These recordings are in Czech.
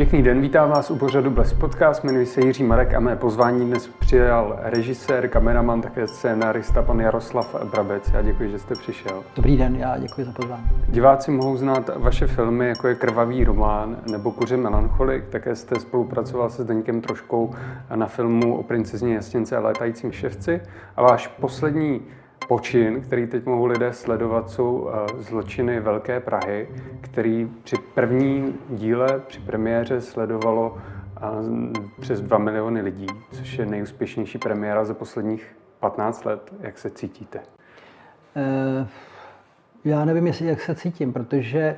Pěkný den, vítám vás u pořadu Blesk Podcast, jmenuji se Jiří Marek a mé pozvání dnes přijal režisér, kameraman, také scénárista pan Jaroslav Brabec. Já děkuji, že jste přišel. Dobrý den, já děkuji za pozvání. Diváci mohou znát vaše filmy, jako je Krvavý román nebo Kuře melancholik. Také jste spolupracoval se Zdeňkem Troškou na filmu o princezně Jastěnce a létajícím ševci. A váš poslední počin, který teď mohou lidé sledovat, jsou eh, zločiny Velké Prahy, který při první díle, při premiéře sledovalo eh, přes 2 miliony lidí, což je nejúspěšnější premiéra za posledních 15 let. Jak se cítíte? Eh, já nevím, jestli jak se cítím, protože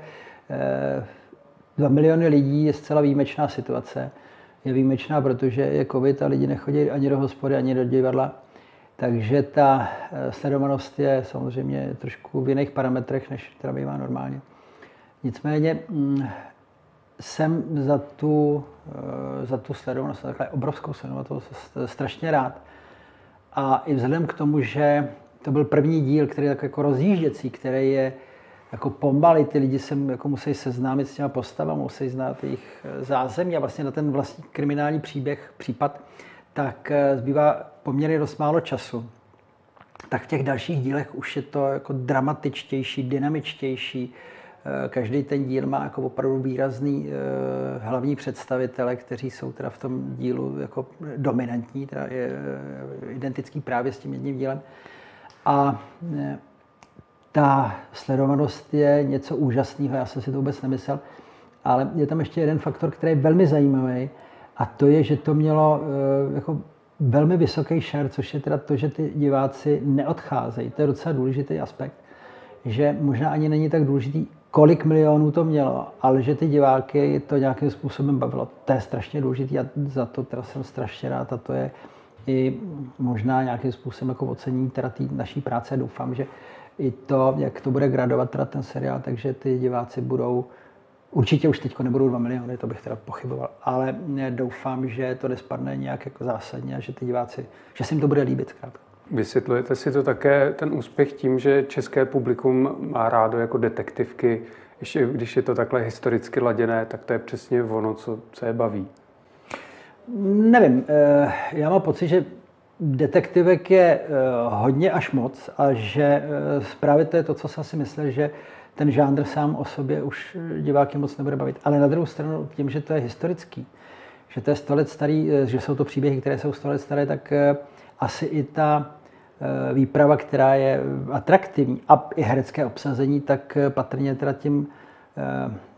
2 miliony lidí je zcela výjimečná situace. Je výjimečná, protože je covid a lidi nechodí ani do hospody, ani do divadla. Takže ta eh, sledovanost je samozřejmě trošku v jiných parametrech, než která bývá normálně. Nicméně mm, jsem za tu, eh, za tu sledovanost, takhle obrovskou sledovanost, strašně rád. A i vzhledem k tomu, že to byl první díl, který je tak jako rozjížděcí, který je jako pomaly, ty lidi se jako musí seznámit s těma postavami, musí znát jejich eh, zázemí a vlastně na ten vlastní kriminální příběh, případ, tak zbývá poměrně dost málo času, tak v těch dalších dílech už je to jako dramatičtější, dynamičtější. Eh, každý ten díl má jako opravdu výrazný eh, hlavní představitele, kteří jsou teda v tom dílu jako dominantní, teda je eh, identický právě s tím jedním dílem. A ta sledovanost je něco úžasného, já jsem si to vůbec nemyslel, ale je tam ještě jeden faktor, který je velmi zajímavý, a to je, že to mělo jako velmi vysoký share, což je teda to, že ty diváci neodcházejí. To je docela důležitý aspekt, že možná ani není tak důležitý, kolik milionů to mělo, ale že ty diváky to nějakým způsobem bavilo. To je strašně důležitý a za to teda jsem strašně rád a to je i možná nějakým způsobem jako ocení teda tý naší práce. Doufám, že i to, jak to bude gradovat teda ten seriál, takže ty diváci budou Určitě už teď nebudou 2 miliony, to bych teda pochyboval, ale doufám, že to nespadne nějak jako zásadně a že ty diváci, že se jim to bude líbit zkrátka. Vysvětlujete si to také ten úspěch tím, že české publikum má rádo jako detektivky, ještě když je to takhle historicky laděné, tak to je přesně ono, co, co je baví. Nevím, eh, já mám pocit, že detektivek je eh, hodně až moc a že eh, právě to je to, co jsem si myslel, že ten žánr sám o sobě už diváky moc nebude bavit. Ale na druhou stranu, tím, že to je historický, že to je sto let starý, eh, že jsou to příběhy, které jsou sto let staré, tak eh, asi i ta eh, výprava, která je atraktivní a i herecké obsazení, tak patrně teda tím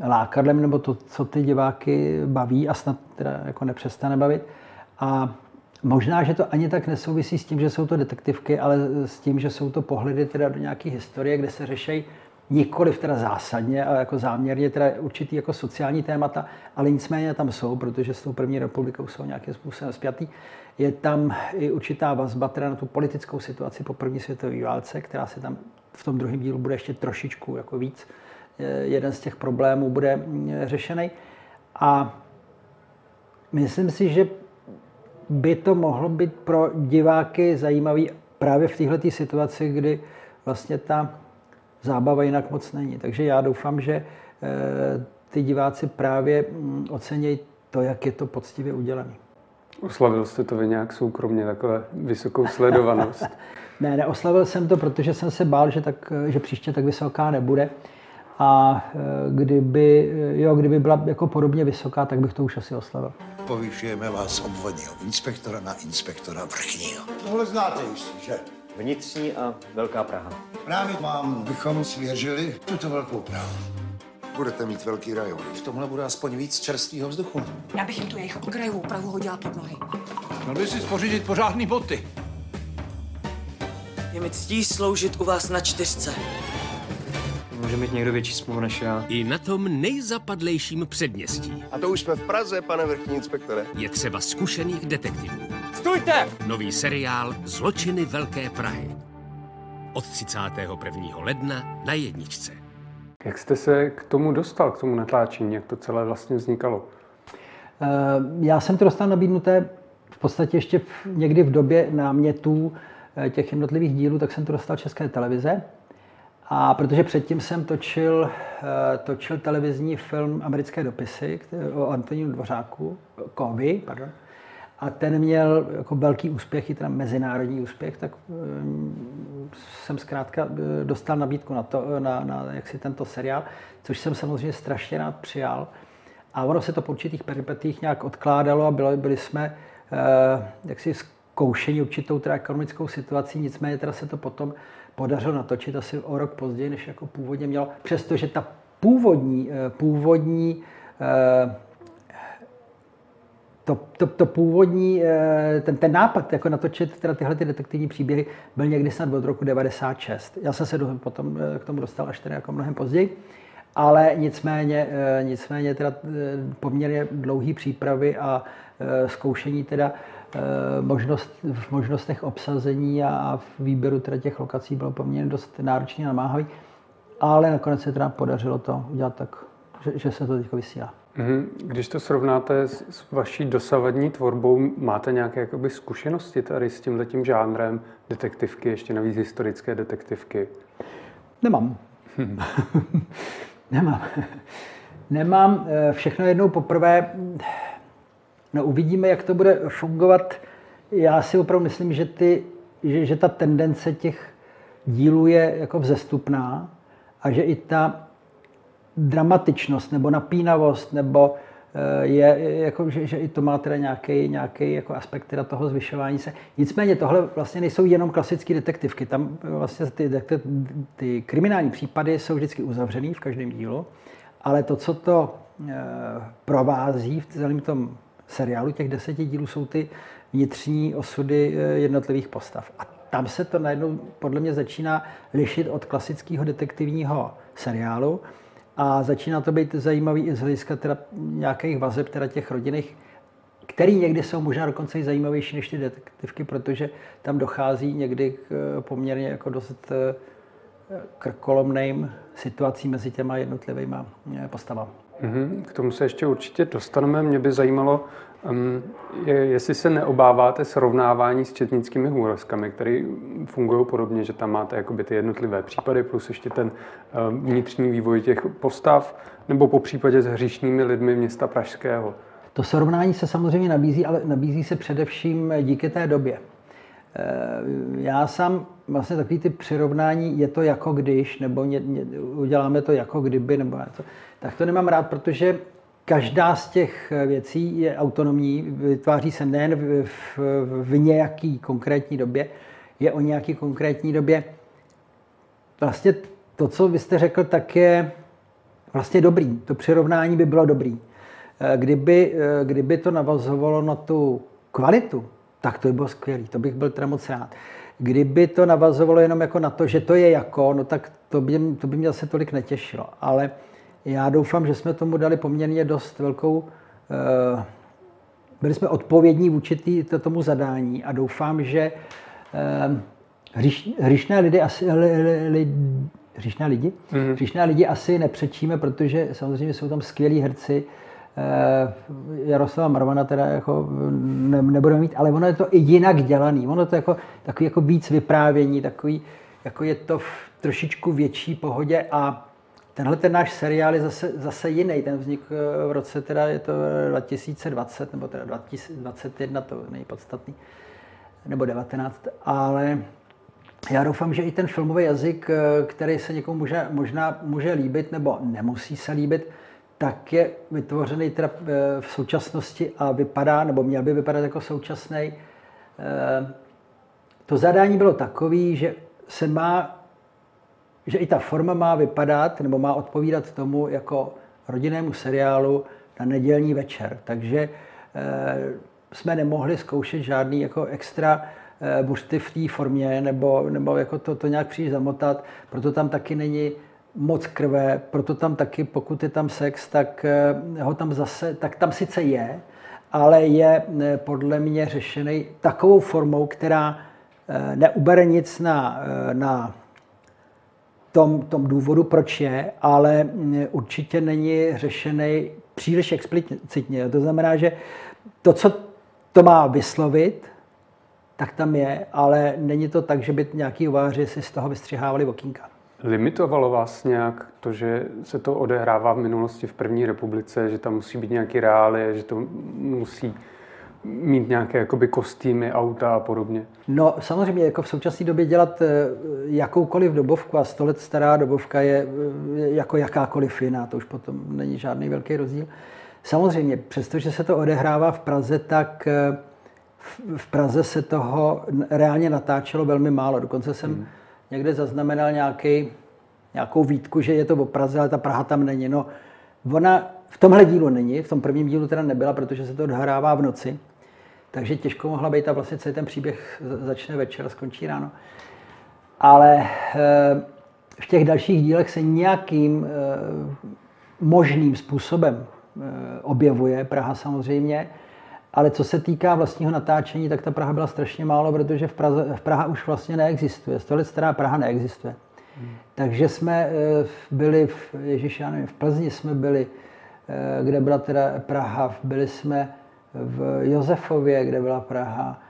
lákadlem, nebo to, co ty diváky baví a snad teda jako nepřestane bavit. A možná, že to ani tak nesouvisí s tím, že jsou to detektivky, ale s tím, že jsou to pohledy teda do nějaké historie, kde se řeší Nikoliv teda zásadně, ale jako záměrně teda určitý jako sociální témata, ale nicméně tam jsou, protože s tou první republikou jsou nějakým způsobem spjatý. Je tam i určitá vazba teda na tu politickou situaci po první světové válce, která se tam v tom druhém dílu bude ještě trošičku jako víc. Jeden z těch problémů bude mm, řešený. A myslím si, že by to mohlo být pro diváky zajímavý právě v této situaci, kdy vlastně ta zábava jinak moc není. Takže já doufám, že eh, ty diváci právě mm, ocenějí to, jak je to poctivě udělané. Oslavil jste to vy nějak soukromně, takhle vysokou sledovanost? ne, neoslavil jsem to, protože jsem se bál, že, tak, že příště tak vysoká nebude. A eh, kdyby, jo, kdyby byla jako podobně vysoká, tak bych to už asi oslavil. Povyšujeme vás obvodního inspektora na inspektora vrchního. Tohle znáte jistý, že? Vnitřní a Velká Praha. Právě vám bychom svěřili tuto velkou Prahu. Budete mít velký rajon. V tomhle bude aspoň víc čerstvého vzduchu. Já bych jim tu jejich okrajovou Prahu hodila pod nohy. Měl by si spořídit pořádný boty. Je mi ctí sloužit u vás na čtyřce. Může mít někdo větší smůlu než já. I na tom nejzapadlejším předměstí. A to už jsme v Praze, pane vrchní inspektore. Je třeba zkušených detektivů. Stůjte! Nový seriál Zločiny Velké Prahy. Od 31. ledna na jedničce. Jak jste se k tomu dostal, k tomu natáčení? Jak to celé vlastně vznikalo? Eh, já jsem to dostal nabídnuté v podstatě ještě v, někdy v době námětů eh, těch jednotlivých dílů, tak jsem to dostal České televize. A protože předtím jsem točil, eh, točil televizní film Americké dopisy o Antonínu Dvořáku, Kovy, pardon, a ten měl jako velký úspěch, i ten mezinárodní úspěch, tak um, jsem zkrátka eh, dostal nabídku na, to, na, na jak si tento seriál, což jsem samozřejmě strašně rád přijal. A ono se to po určitých peripetích nějak odkládalo a bylo, byli jsme uh, jaksi zkoušeni určitou teda ekonomickou situací, nicméně teda se to potom podařilo natočit asi o rok později, než jako původně mělo, přestože ta původní, původní to, to, to původní, eh, ten, ten nápad jako natočit teda tyhle ty detektivní příběhy byl někdy snad od roku 96. Já jsem se potom eh, k tomu dostal až teda jako mnohem později. Ale nicméně, eh, nicméně teda poměrně dlouhý přípravy a zkoušení teda možnost, v možnostech obsazení a v výběru teda těch lokací bylo poměrně dost náročně namáhavý. Ale nakonec se teda podařilo to udělat tak, že, že se to teď vysílá. Mhm. Když to srovnáte s vaší dosavadní tvorbou, máte nějaké jakoby, zkušenosti tady s tímhletím žánrem detektivky, ještě navíc historické detektivky? Nemám. Hmm. Nemám. Nemám. Eh, všechno jednou poprvé. No uvidíme, jak to bude fungovat. Já si opravdu myslím, že, ty, že, že ta tendence těch dílů je jako vzestupná a že i ta dramatičnost nebo napínavost, nebo eh, je, jako, že, že i to má teda nějaký, nějaký jako aspekt teda toho zvyšování se. Nicméně tohle vlastně nejsou jenom klasické detektivky. Tam vlastně ty, ty, ty kriminální případy jsou vždycky uzavřený v každém dílu, ale to, co to e, provází v celém tom seriálu, těch deseti dílů, jsou ty vnitřní osudy eh, jednotlivých postav. A tam se to najednou podle mě začíná lišit od klasického detektivního seriálu, a začíná to být zajímavý i z hlediska teda nějakých vazeb teda těch rodinných, který někdy jsou možná dokonce i zajímavější než ty detektivky, protože tam dochází někdy k eh, poměrně jako dost eh, krkolomným situacím mezi těma jednotlivými eh, postavami. Mm-hmm. K tomu se ještě určitě dostaneme. Mě by zajímalo, jestli se neobáváte srovnávání s četnickými hůrovskami, které fungují podobně, že tam máte jakoby ty jednotlivé případy plus ještě ten vnitřní vývoj těch postav, nebo po případě s hříšnými lidmi města Pražského. To srovnání se samozřejmě nabízí, ale nabízí se především díky té době. Já sám vlastně takový ty přirovnání, je to jako když, nebo ně, ně, uděláme to jako kdyby, nebo něco, tak to nemám rád, protože každá z těch věcí je autonomní, vytváří se nejen v, v, v nějaký konkrétní době, je o nějaký konkrétní době. Vlastně to, co vy jste řekl, tak je vlastně dobrý. To přirovnání by bylo dobrý. Eh, kdyby, eh, kdyby to navazovalo na tu kvalitu, tak to by bylo skvělé. To bych byl teda moc rád. Kdyby to navazovalo jenom jako na to, že to je jako, no tak to by, to by mě zase tolik netěšilo. Ale já doufám, že jsme tomu dali poměrně dost velkou... Uh, byli jsme odpovědní vůči tý, tomu zadání a doufám, že uh, hříš, hříšné lidi asi, li, li, li, hříšné lidi? Mm-hmm. Hříšné lidi asi nepřečíme, protože samozřejmě jsou tam skvělí herci, Eh, Jaroslava Marvana teda jako ne, nebudeme mít, ale ono je to i jinak dělaný. Ono to jako takový jako víc vyprávění, takový, jako je to v trošičku větší pohodě a tenhle ten náš seriál je zase, zase jiný. Ten vznik eh, v roce teda je to 2020 nebo teda 2021, to nejpodstatný, nebo 19, ale já doufám, že i ten filmový jazyk, eh, který se někomu může, možná může líbit nebo nemusí se líbit, tak je vytvořený teda eh, v současnosti a vypadá, nebo měl by vypadat jako současný. Eh, to zadání bylo takové, že se má, že i ta forma má vypadat, nebo má odpovídat tomu jako rodinnému seriálu na nedělní večer. Takže eh, jsme nemohli zkoušet žádný jako extra buřty v té formě, nebo, nebo jako to, to nějak příliš zamotat, proto tam taky není moc krve, proto tam taky, pokud je tam sex, tak eh, ho tam zase, tak tam sice je, ale je eh, podle mě řešený takovou formou, která eh, neubere nic na, na tom, tom důvodu, proč je, ale mm, určitě není řešený příliš explicitně. To znamená, že to, co to má vyslovit, tak tam je, ale není to tak, že by nějaký uváři si z toho vystřihávali okýnka. Limitovalo vás nějak to, že se to odehrává v minulosti v první republice, že tam musí být nějaký reály, že to musí mít nějaké jakoby kostýmy, auta a podobně? No samozřejmě jako v současné době dělat eh, jakoukoliv dobovku a 100 let stará dobovka je eh, jako jakákoliv jiná, to už potom není žádný velký rozdíl. Samozřejmě, přestože se to odehrává v Praze, tak eh, v Praze se toho reálně natáčelo velmi málo. Dokonce jsem hmm. někde zaznamenal nějaký, nějakou výtku, že je to o Praze, ale ta Praha tam není. No, ona v tomhle dílu není, v tom prvním dílu teda nebyla, protože se to odhrává v noci. Takže těžko mohla být a vlastně celý ten příběh začne večer a skončí ráno. Ale eh, v těch dalších dílech se nějakým eh, možným způsobem eh, objevuje Praha samozřejmě. Ale co se týká vlastního natáčení, tak ta Praha byla strašně málo, protože v, Praze, v Praha už vlastně neexistuje. Sto let stará Praha neexistuje. Hmm. Takže jsme byli, v, Ježíš, já nevím, v Plzni jsme byli, kde byla teda Praha, byli jsme v Josefově, kde byla Praha,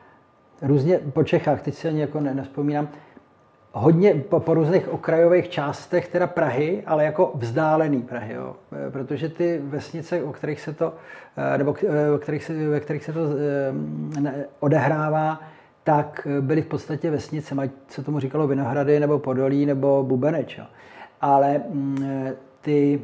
různě po Čechách, teď si ani jako ne, nespomínám, hodně po, po různých okrajových částech teda Prahy, ale jako vzdálený Prahy, jo. E, protože ty vesnice, o kterých se to, e, nebo o kterých se, ve kterých se to e, odehrává, tak byly v podstatě vesnice, ať se tomu říkalo Vinohrady, nebo Podolí, nebo Bubeneč. Jo. Ale mm, ty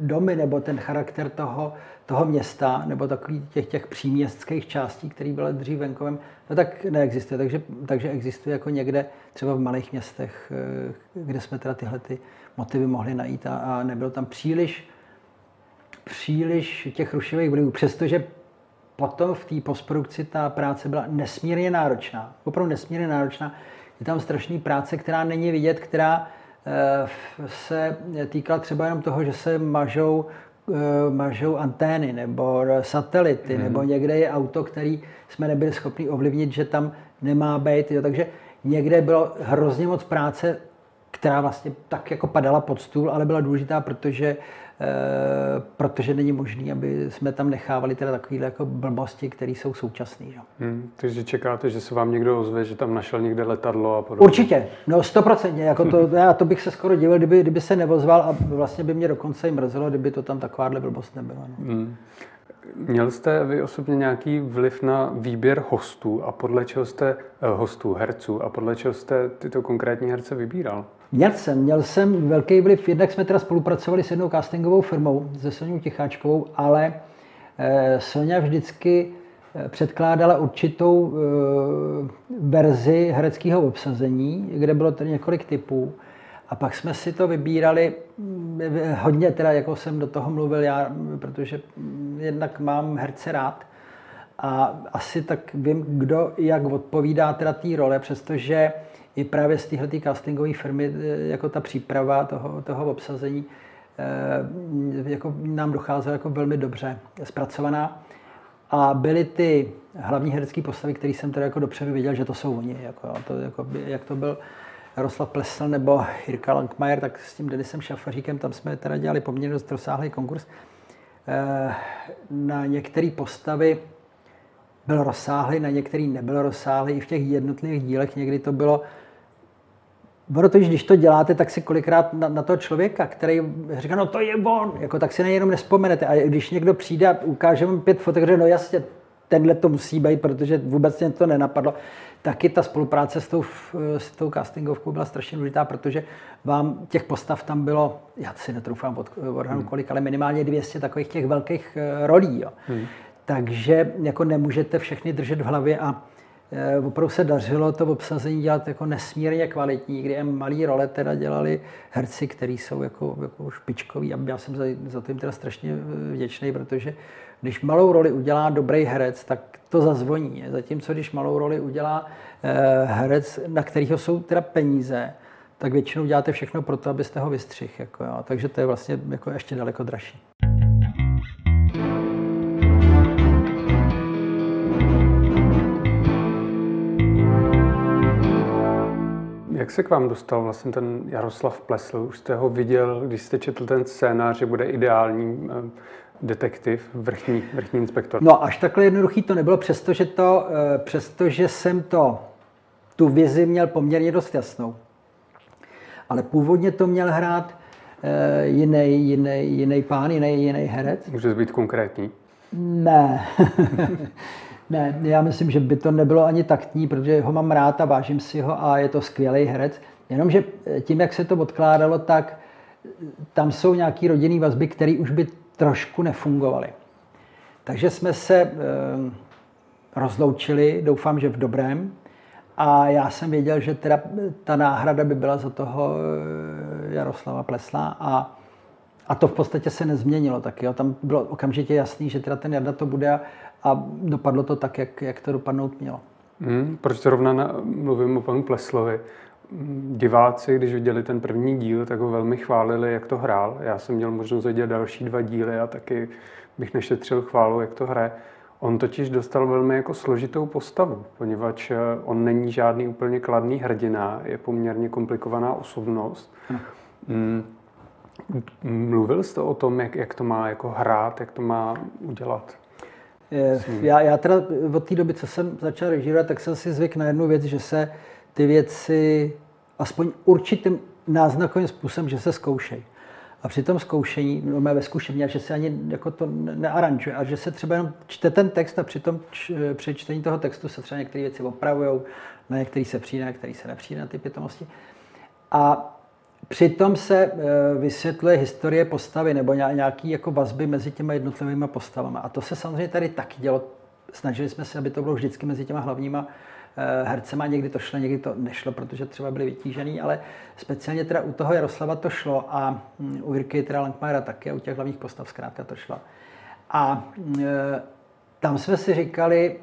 domy, nebo ten charakter toho, toho města nebo takových těch, těch příměstských částí, které byly dřív venkovem, no tak neexistuje. Takže, takže existuje jako někde třeba v malých městech, eh, kde jsme teda tyhle ty motivy mohli najít a, a nebylo tam příliš, příliš těch rušivých vlivů, přestože potom v té postprodukci ta práce byla nesmírně náročná, opravdu nesmírně náročná. Je tam strašný práce, která není vidět, která eh, se týkala třeba jenom toho, že se mažou mažou antény nebo satelity, mm. nebo někde je auto, který jsme nebyli schopni ovlivnit, že tam nemá být. Jo. Takže někde bylo hrozně moc práce, která vlastně tak jako padala pod stůl, ale byla důležitá, protože Eh, protože není možné, aby jsme tam nechávali teda takovýhle jako blbosti, které jsou současné. Hmm, takže čekáte, že se vám někdo ozve, že tam našel někde letadlo a podobně? Určitě, no stoprocentně. Jako to, já to bych se skoro divil, kdyby, kdyby se nevozval a vlastně by mě dokonce i mrzelo, kdyby to tam takováhle blbost nebyla. No. Hmm. Měl jste vy osobně nějaký vliv na výběr hostů a podle čeho jste, eh, hostů, herců a podle čeho jste tyto konkrétní herce vybíral? Měl jsem, měl jsem velký vliv. Jednak jsme teda spolupracovali s jednou castingovou firmou, se Soňou Ticháčkovou, ale eh, Sonja vždycky eh, předkládala určitou verzi hereckého obsazení, kde bylo tedy několik typů. A pak jsme si to vybírali mm, hodně, teda jako jsem do toho mluvil já, protože jednak mám herce rád a asi tak vím, kdo jak odpovídá teda té role, přestože i právě z téhle castingové firmy e, jako ta příprava toho, toho obsazení e, jako nám docházela jako velmi dobře zpracovaná. A byly ty hlavní herecké postavy, které jsem teda jako dopředu viděl, že to jsou oni. Jako, to, jako, jak to byl Jaroslav Plesl nebo Jirka Lankmajer, tak s tím Denisem Šafaříkem, tam jsme teda dělali poměrně dost rozsáhlý konkurs. Eh, na některé postavy byl rozsáhlý, na některý nebyl rozsáhlý. I v těch jednotlivých dílech někdy to bylo Ono to, když to děláte, tak si kolikrát na, na toho člověka, který říká, no to je on, jako, tak si nejenom nespomenete. A když někdo přijde a ukáže vám pět fotek, no jasně, tenhle to musí být, protože vůbec mě to nenapadlo taky ta spolupráce s tou, s tou castingovkou byla strašně důležitá, protože vám těch postav tam bylo, já si netroufám od, odhanu hmm. kolik, ale minimálně 200 takových těch velkých eh, rolí. Jo. Hmm. Takže jako nemůžete všechny držet v hlavě a opravdu se dařilo to obsazení dělat jako nesmírně kvalitní, kdy malý role teda dělali herci, kteří jsou jako, jako špičkoví a já jsem za, za to jim teda strašně eh, vděčný, protože když malou roli udělá dobrý herec, tak to zazvoní. Zatímco když malou roli udělá eh, herec, na kterého jsou teda peníze, tak většinou děláte všechno pro to, abyste ho vystřihl. Jako. Takže to je vlastně jako ještě daleko dražší. Jak se k vám dostal vlastně ten Jaroslav Plesl? Už jste ho viděl, když jste četl ten scénář, že bude ideální eh, detektiv, vrchní, vrchní inspektor? No až takhle jednoduchý to nebylo, přestože, to, eh, přestože jsem to, tu vizi měl poměrně dost jasnou. Ale původně to měl hrát jiný, jiný, jiný pán, jiný, jiný herec. Může být konkrétní? Ne. ne, já myslím, že by to nebylo ani taktní, protože ho mám rád a vážím si ho a je to skvělý herec. Jenomže tím, jak se to odkládalo, tak tam jsou nějaké rodinné vazby, které už by trošku nefungovaly. Takže jsme se e, rozloučili, doufám, že v dobrém. A já jsem věděl, že teda ta náhrada by byla za toho eh, Jaroslava Plesla a, a to v podstatě se nezměnilo taky. Jo. Tam bylo okamžitě jasný, že teda ten Jarda to bude a, a dopadlo to tak, jak, jak to dopadnout mělo. Hmm, proč zrovna na, mluvím o panu Pleslovi? diváci, když viděli ten první díl, tak ho velmi chválili, jak to hrál. Já jsem měl možnost vidět další dva díly a taky bych nešetřil chválu, jak to hraje. On totiž dostal velmi jako složitou postavu, poněvadž eh, on není žádný úplně kladný hrdina, je poměrně komplikovaná osobnost. Hmm. Mluvil jste o tom, jak, jak to má jako hrát, jak to má udělat? Já, já teda od té doby, co jsem začal režírovat, tak jsem si zvyk na jednu věc, že se ty věci aspoň určitým náznakovým způsobem, že se zkoušejí. A při tom zkoušení, no mé ve zkušení, že se ani jako to nearanžuje, a že se třeba jenom čte ten text a při tom při čtení toho textu se třeba některé věci opravují, na některé se přijde, na některé se nepřijde na ty pětomosti. A přitom se e, vysvětluje historie postavy nebo nějaký jako vazby mezi těma jednotlivými postavami. A to se samozřejmě tady taky dělo. Snažili jsme se, aby to bylo vždycky mezi těma hlavníma Eh, hercema, někdy to šlo, někdy to nešlo, protože třeba byli vytížený, ale speciálně teda u toho Jaroslava to šlo a hm, u Jirky teda Langmajera taky, u těch hlavních postav zkrátka to šlo. A e, tam jsme si říkali,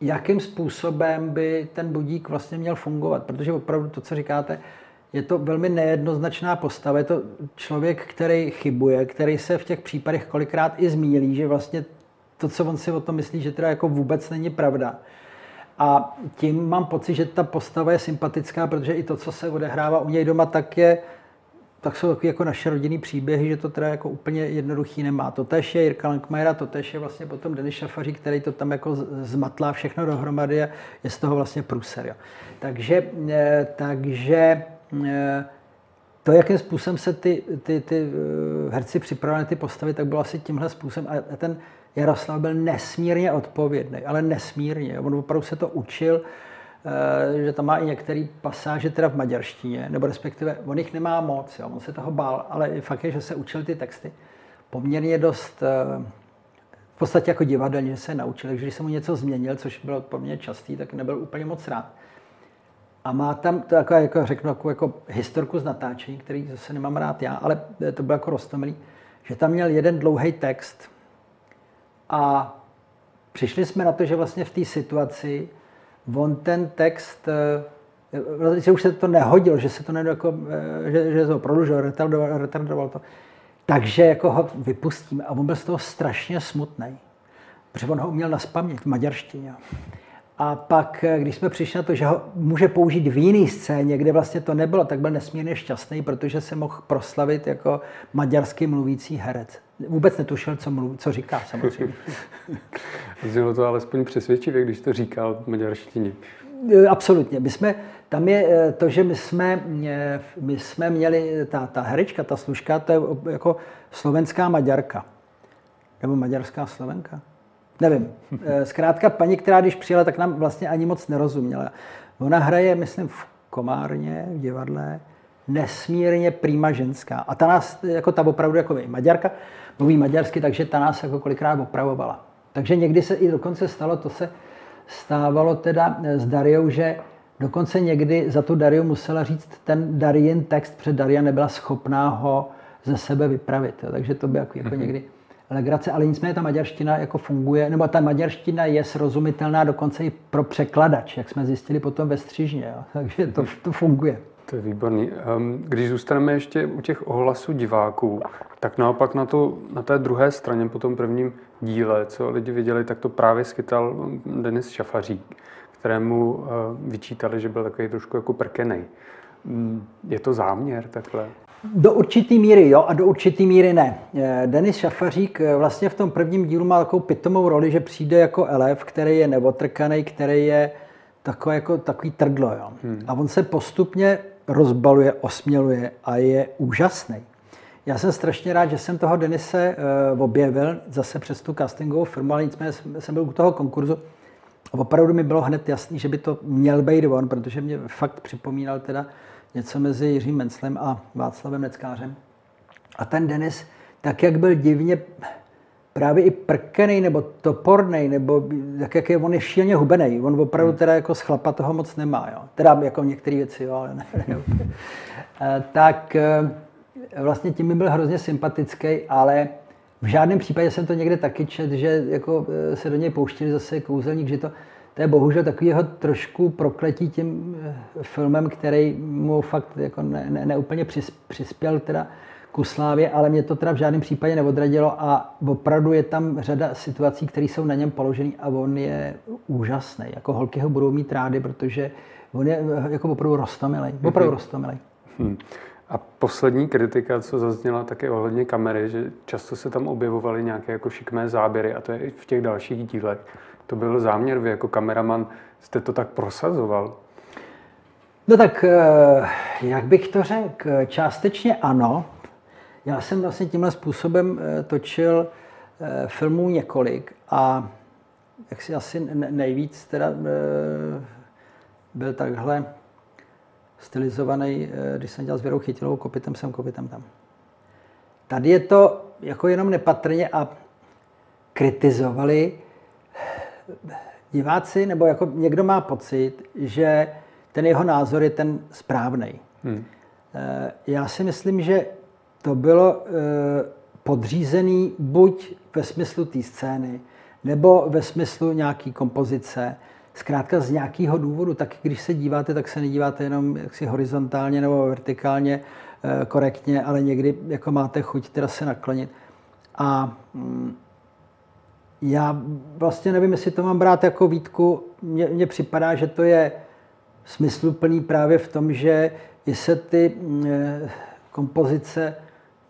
jakým způsobem by ten budík vlastně měl fungovat, protože opravdu to, co říkáte, je to velmi nejednoznačná postava, je to člověk, který chybuje, který se v těch případech kolikrát i zmílí, že vlastně to, co on si o tom myslí, že teda jako vůbec není pravda. A tím mám pocit, že ta postava je sympatická, protože i to, co se odehrává u něj doma, tak je tak jsou takové jako naše rodinný příběhy, že to teda jako úplně jednoduchý nemá. To tež je Jirka Lankmajera, to tež je vlastně potom Denis Šafaří, který to tam jako zmatlá všechno dohromady a je z toho vlastně průser. Jo. Takže, eh, takže to, jakým způsobem se ty, ty, ty eh, herci připravili ty postavy, tak bylo asi tímhle způsobem. A ten Jaroslav byl nesmírně odpovědný, ale nesmírně. On opravdu se to učil, eh, že tam má i některé pasáže teda v maďarštině, nebo respektive on jich nemá moc, jo. on se toho bál, ale fakt je, že se učil ty texty poměrně dost eh, v podstatě jako divadelně, se naučil, takže když jsem mu něco změnil, což bylo poměrně častý, tak nebyl úplně moc rád. A má tam, to jako, jako řeknu, jako, jako historku z natáčení, který zase nemám rád já, ale to bylo jako roztomilý, že tam měl jeden dlouhý text, a přišli jsme na to, že vlastně v té situaci on ten text, eh, že už se to nehodil, že se to ne, jako, eh, že, že to prodlužil, retardoval, retardoval to. Takže jako ho vypustíme. A on byl z toho strašně smutný. Protože on ho uměl na v maďarštině. A pak, eh, když jsme přišli na to, že ho může použít v jiné scéně, kde vlastně to nebylo, tak byl nesmírně šťastný, protože se mohl proslavit jako maďarský mluvící herec. Vůbec netušil, co, mluví, co říká samozřejmě. Znělo to alespoň přesvědčivě, když to říkal v maďarštině. Eh, absolutně. My jsme, tam je eh, to, že my jsme, my jsme měli, ta, ta herečka, ta služka, to je jako slovenská maďarka. Nebo maďarská slovenka? Nevím. Eh, zkrátka paní, která když přijela, tak nám vlastně ani moc nerozuměla. Ona hraje, myslím, v komárně, v divadle, nesmírně prýma ženská. A ta nás, jako ta opravdu, jako vy, Maďarka, mluví maďarsky, takže ta nás jako kolikrát opravovala. Takže někdy se i dokonce stalo, to se stávalo teda s Dariou, že dokonce někdy za tu Dariu musela říct ten Darien text, protože Daria nebyla schopná ho ze sebe vypravit. Jo. Takže to by jako, jako někdy legrace, ale nicméně ta maďarština jako funguje, nebo ta maďarština je srozumitelná dokonce i pro překladač, jak jsme zjistili potom ve střižně, jo. takže to, to funguje. To je výborný. Ehm, když zůstaneme ještě u těch ohlasů diváků, tak naopak na, to, na té druhé straně po tom prvním díle, co lidi viděli, tak to právě skytal Denis Šafařík, kterému eh, vyčítali, že byl takový trošku jako prkenej. Mm, je to záměr takhle? Do určitý míry jo a do určitý míry ne. Eh, Denis Šafařík eh, vlastně v tom prvním dílu má takovou pitomou roli, že přijde jako elef, který je neotrkaný, který je takový, jako, takový trdlo. Jo. Hmm. A on se postupně rozbaluje, osměluje a je úžasný. Já jsem strašně rád, že jsem toho Denise uh, objevil zase přes tu castingovou firmu, ale nicméně jsem byl u toho konkurzu a opravdu mi bylo hned jasný, že by to měl být on, protože mě fakt připomínal teda něco mezi Jiřím Menclem a Václavem Neckářem. A ten Denis, tak jak byl divně právě i prkený nebo toporný, nebo tak jak je, on je šíleně hubený. On opravdu hmm. teda jako z chlapa toho moc nemá. Jo. Teda jako některé věci, jo, ale ne. ne. Eh, tak eh, vlastně tím mi byl hrozně sympatický, ale v žádném případě jsem to někde taky čet, že jako eh, se do něj pouštili zase kouzelník, že to, to je bohužel takový jeho trošku prokletí tím filmem, který mu fakt jako ne, ne, ne úplně přispěl teda ku slávě, ale mě to teda v žádném případě neodradilo a opravdu je tam řada situací, které jsou na něm položené a on je úžasný. Jako holky ho budou mít rády, protože on je jako opravdu rostomilý. Mhm. Opravdu rostomilý. Hmm. A poslední kritika, co zazněla také ohledně kamery, že často se tam objevovaly nějaké jako šikmé záběry a to je i v těch dalších dílech. To byl záměr, vy jako kameraman jste to tak prosazoval? No tak, eh, jak bych to řekl, částečně ano, já jsem vlastně tímhle způsobem eh, točil eh, filmů několik a jak si asi nejvíc teda byl takhle stylizovaný, když jsem dělal s Věrou Chytilovou, kopitem sem, kopitem tam. Tady je to jako jenom nepatrně a kritizovali diváci, nebo jako někdo má pocit, že ten jeho názor je ten správný. Hmm. Já si myslím, že to bylo e, podřízený buď ve smyslu té scény, nebo ve smyslu nějaký kompozice. Zkrátka z nějakého důvodu, tak když se díváte, tak se nedíváte jenom jaksi horizontálně nebo vertikálně e, korektně, ale někdy jako máte chuť teda se naklonit. A mm, já vlastně nevím, jestli to mám brát jako výtku. Mně, mně připadá, že to je smysluplný právě v tom, že se ty mm, e, kompozice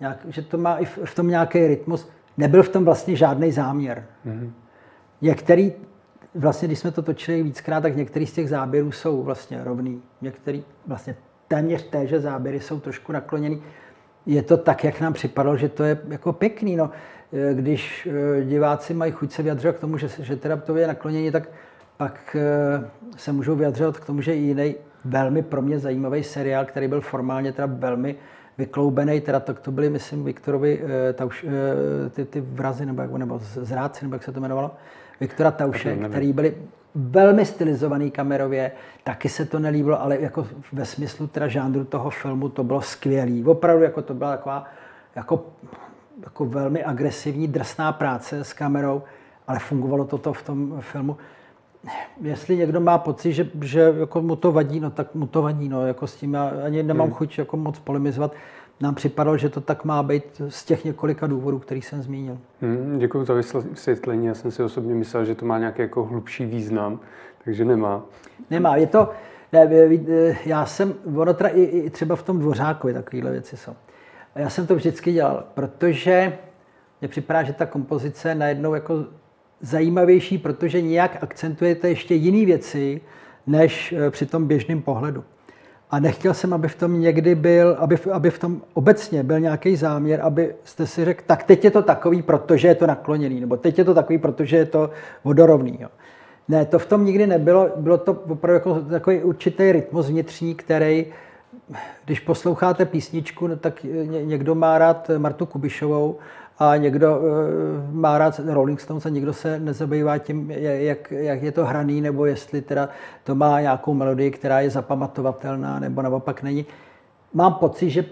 nějak, že to má i v, v tom nějaký rytmus. Nebyl v tom vlastně žádný záměr. Mm-hmm. Některý, vlastně když jsme to točili víckrát, tak některý z těch záběrů jsou vlastně rovný. Některý vlastně téměř téže záběry jsou trošku nakloněný. Je to tak, jak nám připadalo, že to je jako pěkný. No. Když eh, diváci mají chuť se vyjadřovat k tomu, že, že teda to je naklonění, tak pak eh, se můžou vyjadřovat k tomu, že jiný velmi pro mě zajímavý seriál, který byl formálně teda velmi vykloubený, teda tak to byly, myslím, Viktorovi Tauš, uh, ty, ty vrazy, nebo, nebo zrádci, nebo jak se to jmenovalo, Viktora Tauše, který byli velmi stylizovaný kamerově, taky se to nelíbilo, ale jako ve smyslu teda žánru toho filmu to bylo skvělý. Opravdu jako to byla taková jako, jako velmi agresivní, drsná práce s kamerou, ale fungovalo toto v tom filmu jestli někdo má pocit, že, že jako mu to vadí, no tak mu to vadí. No, jako s tím já ani nemám hmm. chuť jako moc polemizovat. Nám připadalo, že to tak má být z těch několika důvodů, který jsem zmínil. Hmm, děkuji za vysvětlení. Já jsem si osobně myslel, že to má nějaký jako hlubší význam, takže nemá. Nemá. Je to, ne, já jsem, ono teda i, i třeba v tom dvořákovi takovéhle věci jsou. A já jsem to vždycky dělal, protože mně připadá, že ta kompozice najednou jako zajímavější, protože nějak akcentujete ještě jiné věci, než eh, při tom běžném pohledu. A nechtěl jsem, aby v tom někdy byl, aby, aby v tom obecně byl nějaký záměr, aby jste si řekl, tak teď je to takový, protože je to nakloněný, nebo teď je to takový, protože je to vodorovný. Jo. Ne, to v tom nikdy nebylo. Bylo to opravdu jako takový určitý rytmus vnitřní, který, když posloucháte písničku, no, tak někdo má rád Martu Kubišovou a někdo uh, má rád Rolling Stones a někdo se nezabývá tím, jak, jak je to hraný, nebo jestli teda to má nějakou melodii, která je zapamatovatelná, nebo naopak není. Mám pocit, že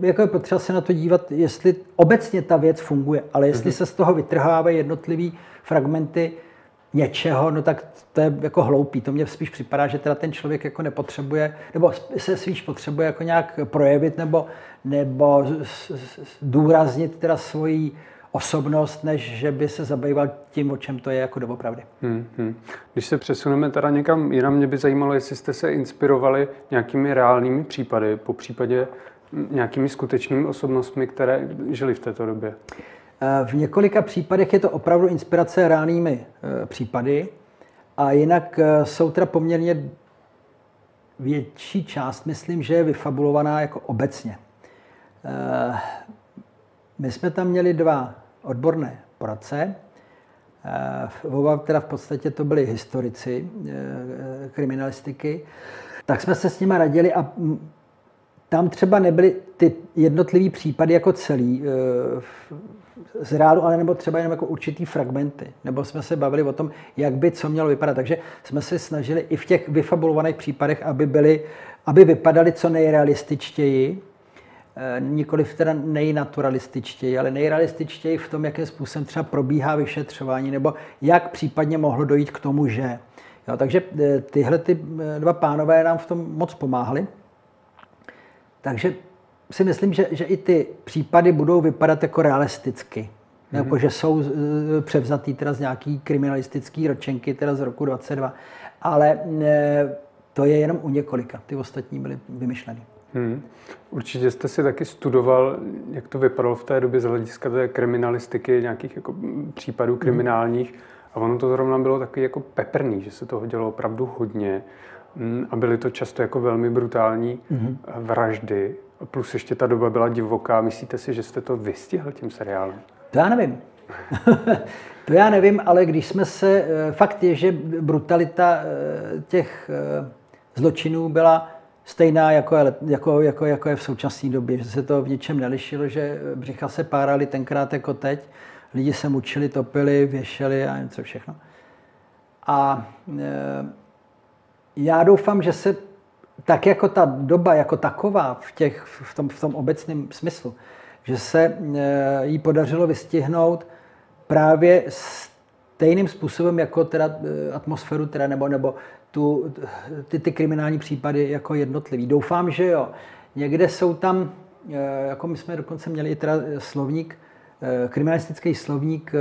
jako je potřeba se na to dívat, jestli obecně ta věc funguje, ale jestli mm-hmm. se z toho vytrhávají jednotlivý fragmenty něčeho, no tak to je jako hloupý. To mně spíš připadá, že teda ten člověk jako nepotřebuje, nebo se spíš potřebuje jako nějak projevit nebo, nebo důraznit teda svoji osobnost, než že by se zabýval tím, o čem to je jako doopravdy. Hmm, hmm. Když se přesuneme teda někam jinam, mě by zajímalo, jestli jste se inspirovali nějakými reálnými případy, po případě nějakými skutečnými osobnostmi, které žili v této době. V několika případech je to opravdu inspirace reálnými eh, případy a jinak eh, jsou teda poměrně větší část, myslím, že je vyfabulovaná jako obecně. Eh, my jsme tam měli dva odborné poradce, eh, oba teda v podstatě to byli historici kriminalistiky, tak jsme se s nimi radili a tam třeba nebyly ty jednotlivé případy jako celý z reálu, ale nebo třeba jenom jako určitý fragmenty. Nebo jsme se bavili o tom, jak by co mělo vypadat. Takže jsme se snažili i v těch vyfabulovaných případech, aby, byly, aby vypadaly co nejrealističtěji, eh, nikoliv teda nejnaturalističtěji, ale nejrealističtěji v tom, jakým způsobem třeba probíhá vyšetřování, nebo jak případně mohlo dojít k tomu, že. Jo, takže eh, tyhle ty eh, dva pánové nám v tom moc pomáhali. Takže si myslím, že, že i ty případy budou vypadat jako realisticky. Mm-hmm. Jako, že jsou e, převzatý teda z nějaký kriminalistický ročenky teda z roku 22. Ale e, to je jenom u několika. Ty ostatní byly vymyšleny. Hmm. Určitě jste si taky studoval, jak to vypadalo v té době z hlediska té kriminalistiky, nějakých jako případů hmm. kriminálních. Hmm. A ono to zrovna bylo taky jako peprný, že se toho dělo opravdu hodně. A byly to často jako velmi brutální hmm. vraždy. Plus ještě ta doba byla divoká. Myslíte si, že jste to vystihl tím seriálem? To já nevím. to já nevím, ale když jsme se... Eh, fakt je, že brutalita eh, těch eh, zločinů byla stejná, jako je, jako, jako, jako je v současné době, že se to v ničem nelišilo, že břicha se párali tenkrát jako teď, lidi se mučili, topili, věšeli a něco všechno. A já doufám, že se tak jako ta doba jako taková v, těch, v, tom, v tom obecném smyslu, že se eh, jí podařilo vystihnout právě stejným způsobem jako teda eh, atmosféru teda, nebo, nebo tu, ty, ty kriminální případy jako jednotlivý. Doufám, že jo. Někde jsou tam, eh, jako my jsme dokonce měli teda slovník, kriminalistický slovník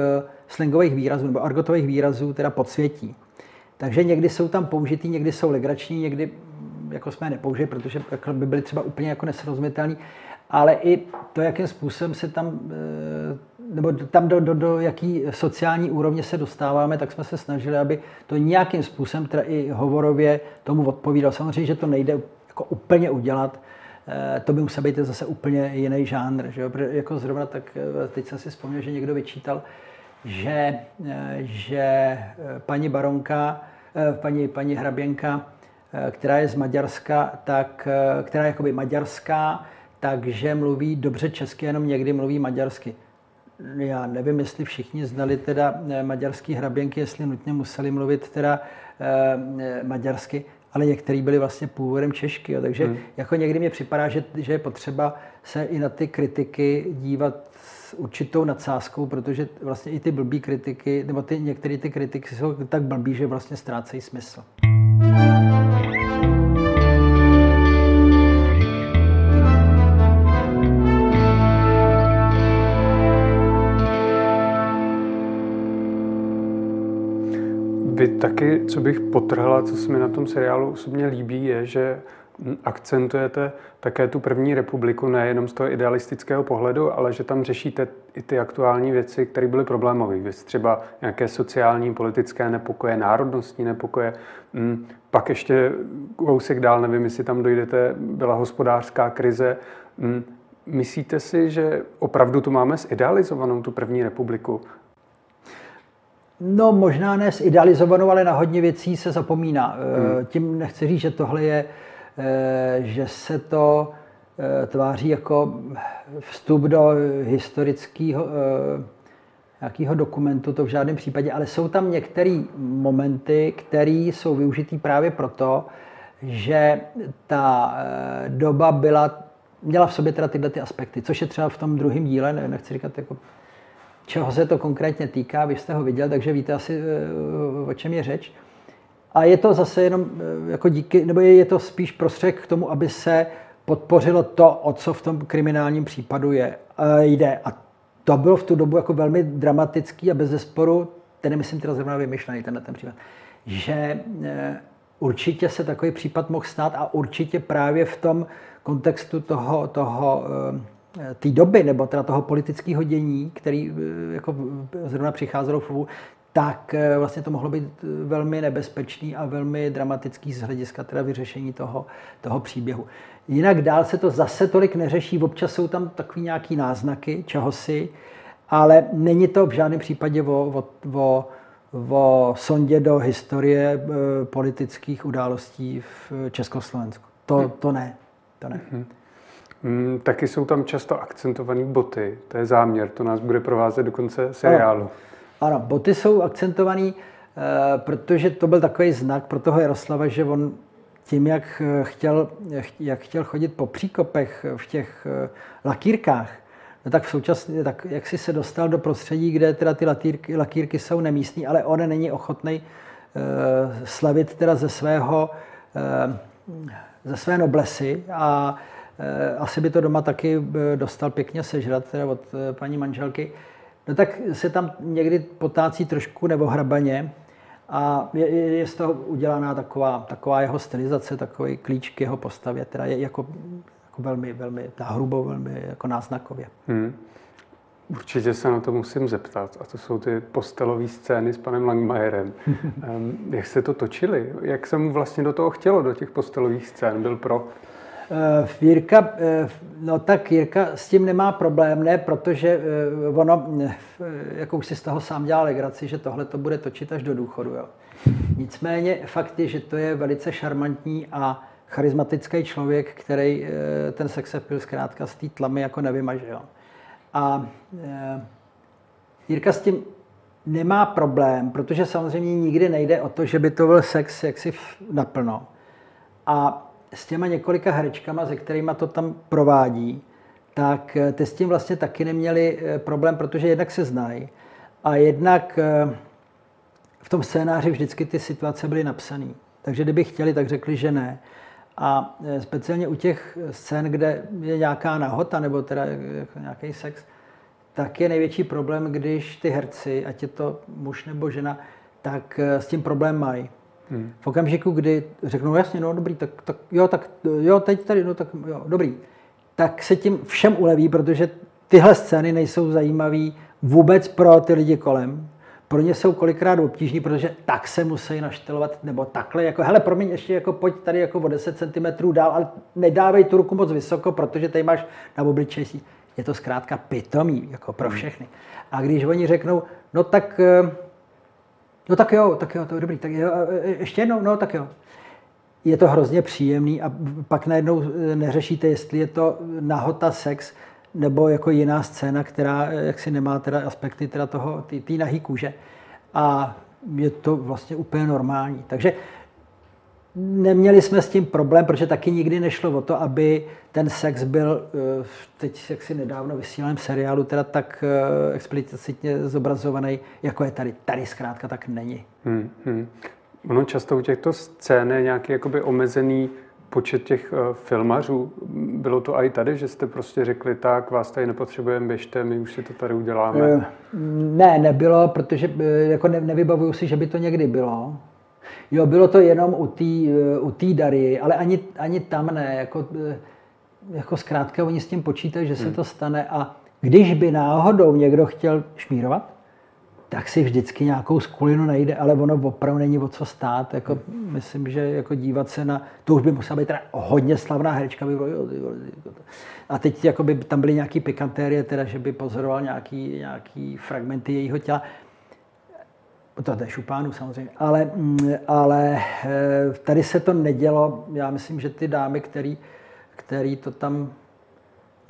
slangových výrazů nebo argotových výrazů, teda podsvětí. Takže někdy jsou tam použitý, někdy jsou legrační, někdy jako jsme nepoužili, protože jako by byly třeba úplně jako nesrozumitelný, ale i to, jakým způsobem se tam, eh, nebo tam do, do, do jaký sociální úrovně se dostáváme, tak jsme se snažili, aby to nějakým způsobem teda i hovorově tomu odpovídalo. Samozřejmě, že to nejde jako úplně udělat, eh, to by musel být zase úplně jiný žánr. Že jo? Jako zrovna tak, eh, teď jsem si vzpomněl, že někdo vyčítal, že, že paní baronka, paní, paní hraběnka která je z Maďarska, tak, eh, která je jakoby maďarská, takže mluví dobře česky, jenom někdy mluví maďarsky. Já nevím, jestli všichni znali teda eh, maďarský hraběnky, jestli nutně museli mluvit teda eh, maďarsky, ale některý byli vlastně původem češky. Jo. Takže hmm. jako někdy mi připadá, že, že je potřeba se i na ty kritiky dívat s určitou nadsázkou, protože vlastně i ty blbý kritiky, nebo ty, některé ty kritiky jsou tak blbý, že vlastně ztrácejí smysl. Vy taky, co bych potrhla, co se mi na tom seriálu osobně líbí, je, že akcentujete také tu první republiku nejenom z toho idealistického pohledu, ale že tam řešíte i ty aktuální věci, které byly problémové. Třeba nějaké sociální, politické nepokoje, národnostní nepokoje. Mm, pak ještě kousek dál, nevím, jestli tam dojdete, byla hospodářská krize. Mm, myslíte si, že opravdu tu máme zidealizovanou tu první republiku? No možná ne zidealizovanou, ale na hodně věcí se zapomíná. Hmm. Tím nechci říct, že tohle je, eh, že se to eh, tváří jako vstup do historického nějakého dokumentu, to v žádném případě, ale jsou tam některé momenty, které jsou využitý právě proto, že ta doba byla, měla v sobě teda tyhle ty aspekty, což je třeba v tom druhém díle, nechci říkat jako čeho se to konkrétně týká, vy jste ho viděl, takže víte asi, eh, o čem je řeč. A je to zase jenom eh, jako díky, nebo je to spíš prostředek k tomu, aby se podpořilo to, o co v tom kriminálním případu je, eh, jde. A to bylo v tu dobu jako velmi dramatický a bez zesporu, ten nemyslím teda zrovna vymyšlený, tenhle ten případ, že určitě se takový případ mohl stát a určitě právě v tom kontextu toho, toho té doby, nebo teda toho politického dění, který eh, jako zrovna přicházelo v tak eh, vlastně to mohlo být velmi nebezpečný a velmi dramatický z hlediska teda vyřešení toho, toho příběhu. Jinak dál se to zase tolik neřeší, občas jsou tam takový nějaký náznaky čehosi, ale není to v žádném případě o, o, o, o sondě do historie e, politických událostí v Československu. To, hm. to ne. To ne. Hmm. Mm, taky jsou tam často akcentované boty. To je záměr, to nás bude provázet do konce seriálu. Ano, ano boty jsou akcentované, e, protože to byl takový znak pro toho Jaroslava, že on tím, jak chtěl, jak chtěl chodit po příkopech v těch e, lakírkách, no tak v současné, tak jak si se dostal do prostředí, kde teda ty lakírky, lakírky jsou nemístní, ale on není ochotný slavit teda ze svého, ze své noblesy a asi by to doma taky dostal pěkně sežrat teda od uh, paní manželky. No tak se tam někdy potácí trošku nebo hrabaně a je, je z toho udělaná taková, taková jeho stylizace, takový klíč k jeho postavě, teda je jako jako velmi, velmi, ta hrubo, velmi jako náznakově. Hmm. Určitě se na to musím zeptat. A to jsou ty postelové scény s panem Langmajerem. jak se to točili? Jak se mu vlastně do toho chtělo, do těch postelových scén? Byl pro? Uh, Jirka, uh, no tak Jirka s tím nemá problém, ne, protože uh, ono, jako už si z toho sám dělal legraci, že tohle to bude točit až do důchodu. Jo. Nicméně fakt je, že to je velice šarmantní a charismatický člověk, který eh, ten sex appeal zkrátka z té tlamy jako nevymaže. A e, Jirka s tím nemá problém, protože samozřejmě nikdy nejde o to, že by to byl sex jaksi naplno. A s těma několika herečkama, se kterými to tam provádí, tak eh, ty s tím vlastně taky neměli problém, protože jednak se znají a jednak v tom scénáři vždycky ty situace byly napsané. Takže kdyby chtěli, tak řekli, že ne. A speciálně u těch scén, kde je nějaká nahota nebo teda jako nějaký sex, tak je největší problém, když ty herci, ať je to muž nebo žena, tak s tím problém mají. Hmm. V okamžiku, kdy řeknou, jasně, no dobrý, tak, tak jo, tak jo, teď tady, no tak jo, dobrý, tak se tím všem uleví, protože tyhle scény nejsou zajímavé vůbec pro ty lidi kolem pro ně jsou kolikrát obtížní, protože tak se musí naštelovat, nebo takhle, jako, hele, promiň, ještě jako pojď tady jako o 10 cm dál, ale nedávej tu ruku moc vysoko, protože tady máš na obličeji. Je to zkrátka pitomý, jako pro hmm. všechny. A když oni řeknou, no tak, eh, no tak jo, tak jo, to je dobrý, tak jo, eh, ještě jednou, no tak jo. Je to hrozně příjemný a pak najednou eh, neřešíte, jestli je to nahota sex, nebo jako jiná scéna, která jaksi nemá teda aspekty teda toho, té nahý kůže. A je to vlastně úplně normální. Takže neměli jsme s tím problém, protože taky nikdy nešlo o to, aby ten sex byl eh, teď jaksi nedávno vysílaném seriálu teda tak eh, explicitně zobrazovaný, jako je tady. Tady zkrátka tak není. Hmm, hmm. Ono často u těchto scén je nějaký jakoby omezený počet těch uh, filmařů. Bylo to i tady, že jste prostě řekli, tak vás tady nepotřebujeme, běžte, my už si to tady uděláme? Ne, nebylo, protože jako ne, nevybavuju si, že by to někdy bylo. Jo, bylo to jenom u té u tý Dary, ale ani, ani tam ne. Jako, jako zkrátka oni s tím počítají, že se hmm. to stane a když by náhodou někdo chtěl šmírovat, tak si vždycky nějakou skulinu najde, ale ono opravdu není o co stát. Jako, hmm. Myslím, že jako dívat se na, to už by musela být teda hodně slavná herečka. By bylo, jo, a teď jako by tam byly nějaký pikantérie, teda, že by pozoroval nějaký, nějaký fragmenty jejího těla. To je šupánu samozřejmě. Ale, ale eh, tady se to nedělo. Já myslím, že ty dámy, který, který to tam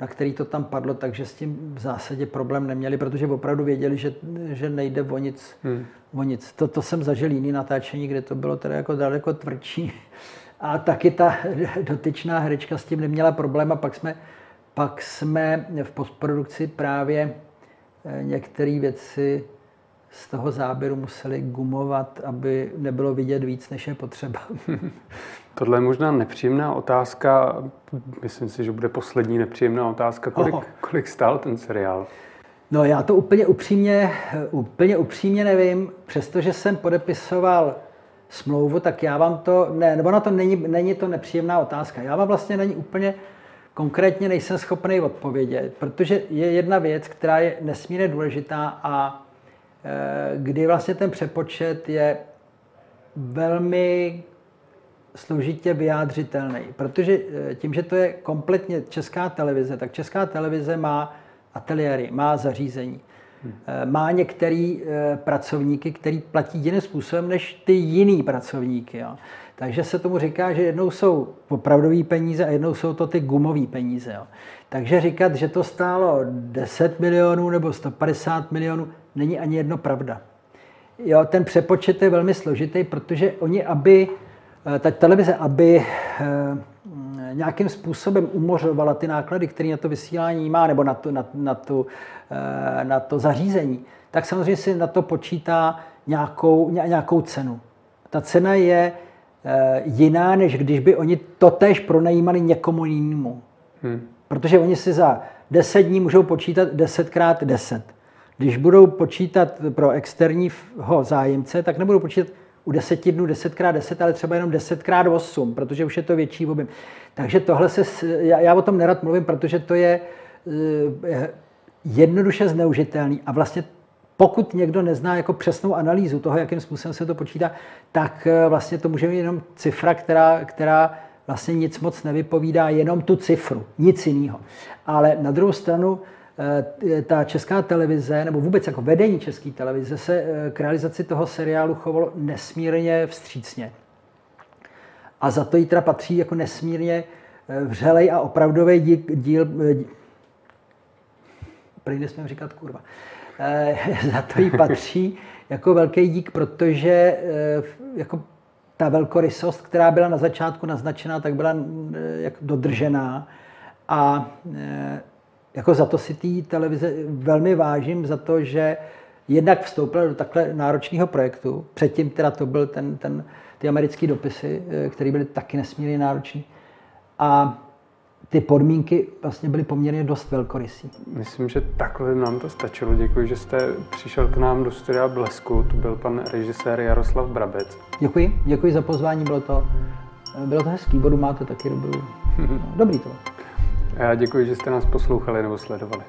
na který to tam padlo, takže s tím v zásadě problém neměli, protože opravdu věděli, že, že nejde o nic. Hmm. O nic. To, to jsem zažil jiný natáčení, kde to bylo teda jako daleko tvrdší. A taky ta dotyčná herečka s tím neměla problém a pak jsme, pak jsme v postprodukci právě eh, některé věci z toho záběru museli gumovat, aby nebylo vidět víc, než je potřeba. Tohle je možná nepříjemná otázka. Myslím si, že bude poslední nepříjemná otázka. Kolik, kolik stál ten seriál? No já to úplně upřímně, úplně upřímně nevím. Přestože jsem podepisoval smlouvu, tak já vám to, ne, nebo na to není, není to nepříjemná otázka. Já vám vlastně není úplně konkrétně nejsem schopný odpovědět, protože je jedna věc, která je nesmírně důležitá a kdy vlastně ten přepočet je velmi složitě vyjádřitelný, protože tím, že to je kompletně česká televize, tak česká televize má ateliéry, má zařízení. Eh, má některý eh, pracovníky, který platí jiným způsobem než ty jiný pracovníky. Jo. Takže se tomu říká, že jednou jsou opravdové peníze a jednou jsou to ty gumové peníze. Jo. Takže říkat, že to stálo 10 milionů nebo 150 milionů, není ani jedno pravda. Jo, ten přepočet je velmi složitý, protože oni, aby, eh, ta televize, aby nějakým způsobem umořovala ty náklady, které na to vysílání má, nebo na, to, na, na, tu, eh, na to zařízení, tak samozřejmě si na to počítá nějakou, nějakou cenu. Ta cena je eh, jiná, než když by oni totéž pronajímali někomu jinému. Hmm. Protože oni si za 10 dní můžou počítat 10 krát 10. Když budou počítat pro externího zájemce, tak nebudou počítat u 10 dnů 10 krát 10, ale třeba jenom 10 krát 8, protože už je to větší objem. Takže tohle se, já, já o tom nerad mluvím, protože to je eh, jednoduše zneužitelný a vlastně pokud někdo nezná jako přesnou analýzu toho, jakým způsobem se to počítá, tak eh, vlastně to může být jenom cifra, která, která vlastně nic moc nevypovídá, jenom tu cifru, nic jiného. Ale na druhou stranu eh, ta česká televize, nebo vůbec jako vedení české televize se k realizaci toho seriálu chovalo nesmírně vstřícně. A za to jí teda patří jako nesmírně eh, vřelej a opravdový díl, díl eh, prý nesmím říkat kurva, za to jí patří jako velký dík, protože jako ta velkorysost, která byla na začátku naznačená, tak byla jako dodržená. A jako za to si té televize velmi vážím, za to, že jednak vstoupila do takhle náročného projektu. Předtím teda to byl ten, ten ty americké dopisy, eh, které byly taky nesmírně náročné. A ty podmínky vlastně byly poměrně dost velkorysí. Myslím, že takhle nám to stačilo. Děkuji, že jste přišel k nám do studia Blesku. To byl pan režisér Jaroslav Brabec. Děkuji, děkuji za pozvání, bylo to, bylo to hezký, vodu máte taky dobrou. Dobrý to. Já děkuji, že jste nás poslouchali nebo sledovali.